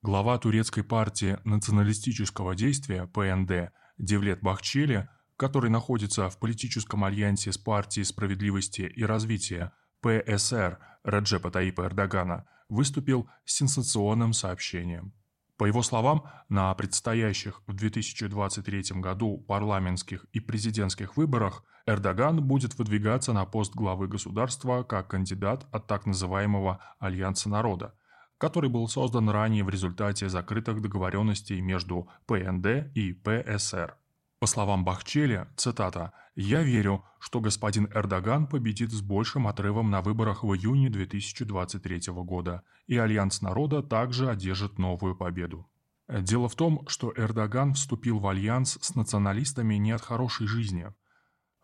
Глава турецкой партии националистического действия ПНД Девлет Бахчели, который находится в политическом альянсе с партией справедливости и развития ПСР Раджепа Таипа Эрдогана, выступил с сенсационным сообщением. По его словам, на предстоящих в 2023 году парламентских и президентских выборах Эрдоган будет выдвигаться на пост главы государства как кандидат от так называемого «Альянса народа», который был создан ранее в результате закрытых договоренностей между ПНД и ПСР. По словам Бахчели, цитата, «Я верю, что господин Эрдоган победит с большим отрывом на выборах в июне 2023 года, и Альянс народа также одержит новую победу». Дело в том, что Эрдоган вступил в альянс с националистами не от хорошей жизни.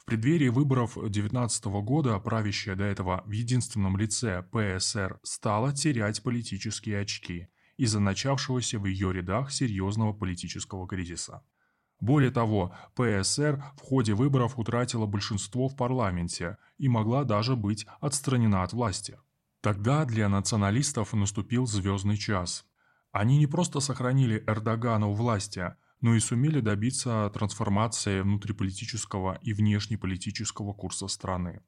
В преддверии выборов 2019 года правящая до этого в единственном лице ПСР стала терять политические очки из-за начавшегося в ее рядах серьезного политического кризиса. Более того, ПСР в ходе выборов утратила большинство в парламенте и могла даже быть отстранена от власти. Тогда для националистов наступил звездный час. Они не просто сохранили Эрдогана у власти, но и сумели добиться трансформации внутриполитического и внешнеполитического курса страны.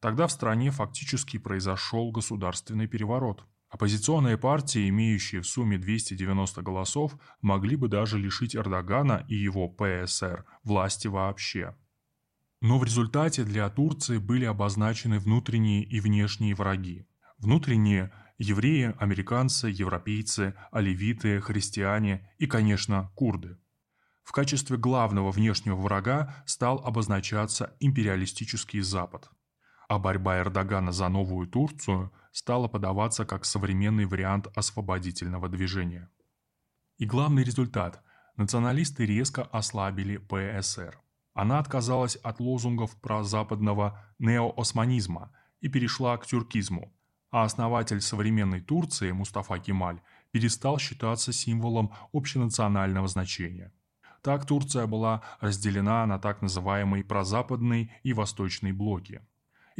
Тогда в стране фактически произошел государственный переворот – Оппозиционные партии, имеющие в сумме 290 голосов, могли бы даже лишить Эрдогана и его ПСР власти вообще. Но в результате для Турции были обозначены внутренние и внешние враги. Внутренние – евреи, американцы, европейцы, оливиты, христиане и, конечно, курды. В качестве главного внешнего врага стал обозначаться империалистический Запад. А борьба Эрдогана за новую Турцию стала подаваться как современный вариант освободительного движения. И главный результат – националисты резко ослабили ПСР. Она отказалась от лозунгов про западного неоосманизма и перешла к тюркизму, а основатель современной Турции Мустафа Кемаль перестал считаться символом общенационального значения. Так Турция была разделена на так называемые прозападный и восточный блоки –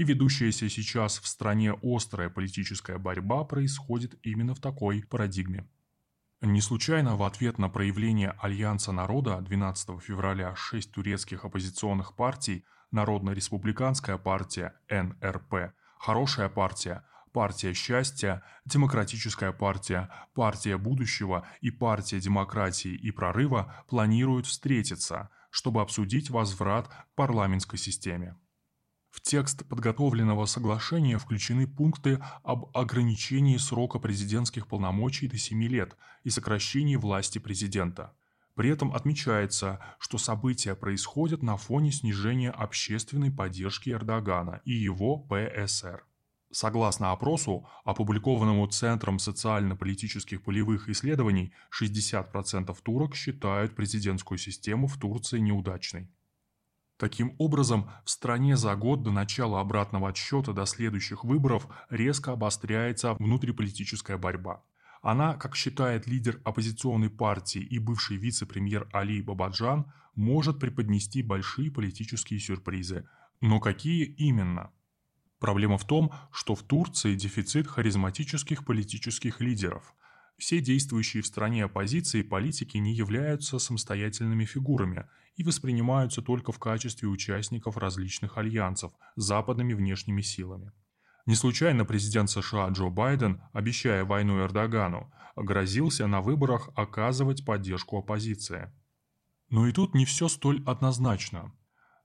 и ведущаяся сейчас в стране острая политическая борьба происходит именно в такой парадигме. Не случайно в ответ на проявление Альянса народа 12 февраля шесть турецких оппозиционных партий Народно-республиканская партия НРП, Хорошая партия, Партия счастья, Демократическая партия, Партия будущего и Партия демократии и прорыва планируют встретиться, чтобы обсудить возврат к парламентской системе. В текст подготовленного соглашения включены пункты об ограничении срока президентских полномочий до 7 лет и сокращении власти президента. При этом отмечается, что события происходят на фоне снижения общественной поддержки Эрдогана и его ПСР. Согласно опросу, опубликованному Центром социально-политических полевых исследований, 60% турок считают президентскую систему в Турции неудачной. Таким образом, в стране за год до начала обратного отсчета до следующих выборов резко обостряется внутриполитическая борьба. Она, как считает лидер оппозиционной партии и бывший вице-премьер Али Бабаджан, может преподнести большие политические сюрпризы. Но какие именно? Проблема в том, что в Турции дефицит харизматических политических лидеров. Все действующие в стране оппозиции политики не являются самостоятельными фигурами и воспринимаются только в качестве участников различных альянсов с западными внешними силами. Не случайно президент США Джо Байден, обещая войну Эрдогану, грозился на выборах оказывать поддержку оппозиции. Но и тут не все столь однозначно.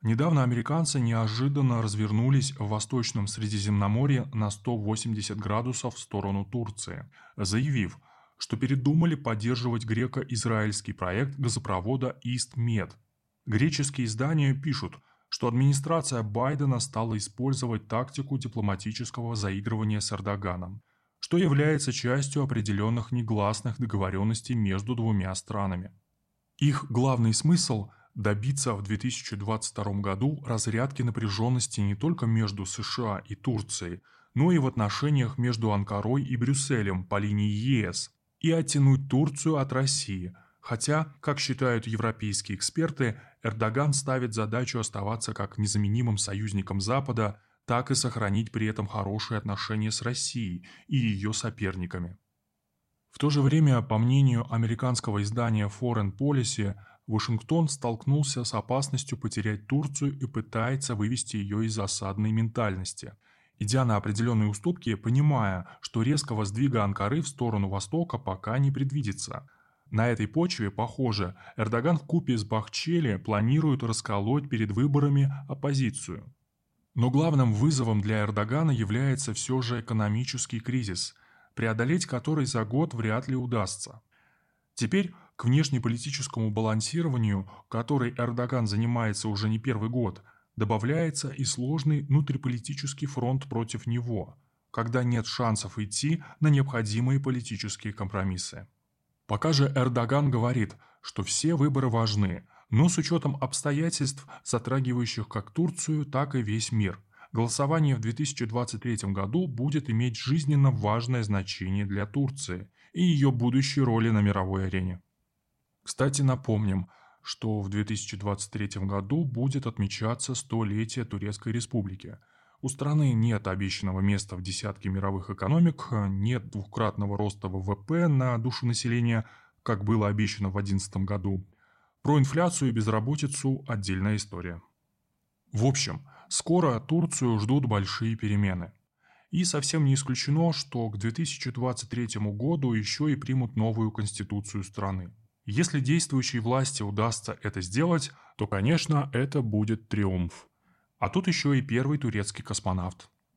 Недавно американцы неожиданно развернулись в Восточном Средиземноморье на 180 градусов в сторону Турции, заявив – что передумали поддерживать греко-израильский проект газопровода Ист-Мед. Греческие издания пишут, что администрация Байдена стала использовать тактику дипломатического заигрывания с Эрдоганом, что является частью определенных негласных договоренностей между двумя странами. Их главный смысл – добиться в 2022 году разрядки напряженности не только между США и Турцией, но и в отношениях между Анкарой и Брюсселем по линии ЕС, и оттянуть Турцию от России, хотя, как считают европейские эксперты, Эрдоган ставит задачу оставаться как незаменимым союзником Запада, так и сохранить при этом хорошие отношения с Россией и ее соперниками. В то же время, по мнению американского издания Foreign Policy, Вашингтон столкнулся с опасностью потерять Турцию и пытается вывести ее из осадной ментальности, идя на определенные уступки, понимая, что резкого сдвига Анкары в сторону Востока пока не предвидится. На этой почве, похоже, Эрдоган в купе с Бахчели планирует расколоть перед выборами оппозицию. Но главным вызовом для Эрдогана является все же экономический кризис – преодолеть который за год вряд ли удастся. Теперь к внешнеполитическому балансированию, который Эрдоган занимается уже не первый год, добавляется и сложный внутриполитический фронт против него, когда нет шансов идти на необходимые политические компромиссы. Пока же Эрдоган говорит, что все выборы важны, но с учетом обстоятельств, затрагивающих как Турцию, так и весь мир – Голосование в 2023 году будет иметь жизненно важное значение для Турции и ее будущей роли на мировой арене. Кстати, напомним, что в 2023 году будет отмечаться столетие Турецкой Республики. У страны нет обещанного места в десятке мировых экономик, нет двукратного роста ВВП на душу населения, как было обещано в 2011 году. Про инфляцию и безработицу отдельная история. В общем, скоро Турцию ждут большие перемены. И совсем не исключено, что к 2023 году еще и примут новую конституцию страны. Если действующей власти удастся это сделать, то, конечно, это будет триумф. А тут еще и первый турецкий космонавт.